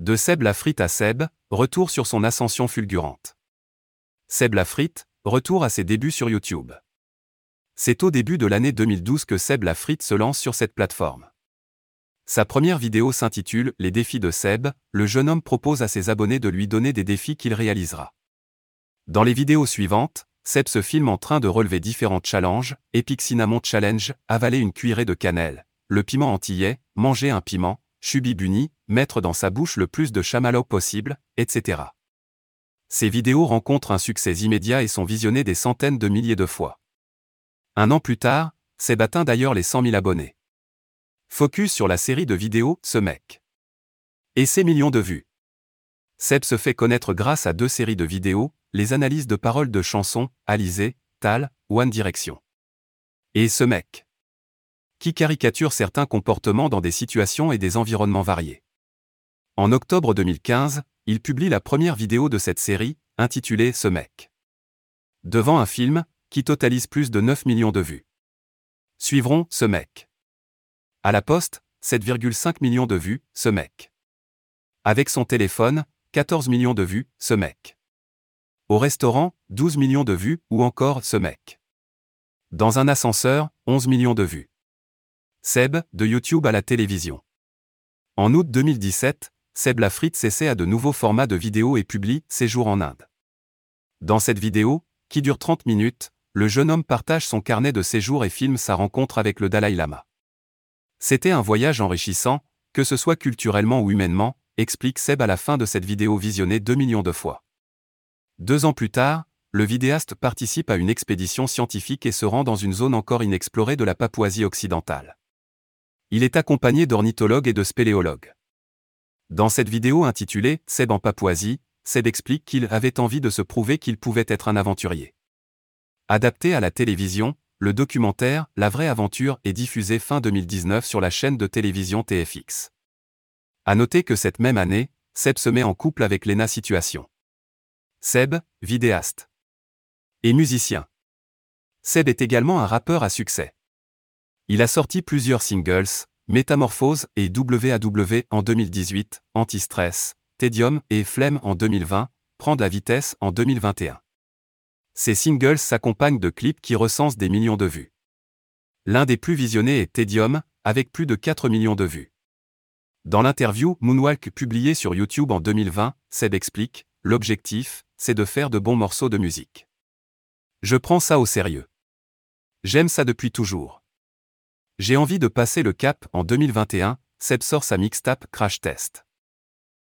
De Seb Lafrite à Seb, retour sur son ascension fulgurante. Seb Lafrite, retour à ses débuts sur YouTube. C'est au début de l'année 2012 que Seb Lafrite se lance sur cette plateforme. Sa première vidéo s'intitule Les défis de Seb, le jeune homme propose à ses abonnés de lui donner des défis qu'il réalisera. Dans les vidéos suivantes, Seb se filme en train de relever différents challenges, Epic Cinnamon Challenge, avaler une cuillerée de cannelle, le piment antillais, manger un piment, Buni, mettre dans sa bouche le plus de chamallow possible, etc. Ces vidéos rencontrent un succès immédiat et sont visionnées des centaines de milliers de fois. Un an plus tard, Seb atteint d'ailleurs les 100 000 abonnés. Focus sur la série de vidéos Ce mec. Et ses millions de vues. Seb se fait connaître grâce à deux séries de vidéos, les analyses de paroles de chansons, Alizé, Tal, One Direction. Et Ce mec qui caricature certains comportements dans des situations et des environnements variés. En octobre 2015, il publie la première vidéo de cette série, intitulée Ce mec. Devant un film, qui totalise plus de 9 millions de vues. Suivront Ce mec. À la poste, 7,5 millions de vues, Ce mec. Avec son téléphone, 14 millions de vues, Ce mec. Au restaurant, 12 millions de vues, ou encore Ce mec. Dans un ascenseur, 11 millions de vues. Seb, de YouTube à la télévision. En août 2017, Seb Lafrite s'essaie à de nouveaux formats de vidéos et publie Séjour en Inde. Dans cette vidéo, qui dure 30 minutes, le jeune homme partage son carnet de séjour et filme sa rencontre avec le Dalai Lama. C'était un voyage enrichissant, que ce soit culturellement ou humainement, explique Seb à la fin de cette vidéo visionnée 2 millions de fois. Deux ans plus tard, le vidéaste participe à une expédition scientifique et se rend dans une zone encore inexplorée de la Papouasie occidentale. Il est accompagné d'ornithologues et de spéléologues. Dans cette vidéo intitulée Seb en Papouasie, Seb explique qu'il avait envie de se prouver qu'il pouvait être un aventurier. Adapté à la télévision, le documentaire La vraie aventure est diffusé fin 2019 sur la chaîne de télévision TFX. À noter que cette même année, Seb se met en couple avec Lena Situation. Seb, vidéaste. Et musicien. Seb est également un rappeur à succès. Il a sorti plusieurs singles, Métamorphose et WAW en 2018, Antistress, Tedium et Flemme en 2020, Prends de la vitesse en 2021. Ces singles s'accompagnent de clips qui recensent des millions de vues. L'un des plus visionnés est Tedium, avec plus de 4 millions de vues. Dans l'interview Moonwalk publiée sur YouTube en 2020, Seb explique L'objectif, c'est de faire de bons morceaux de musique. Je prends ça au sérieux. J'aime ça depuis toujours. J'ai envie de passer le cap en 2021, Seb sort sa mixtape Crash Test.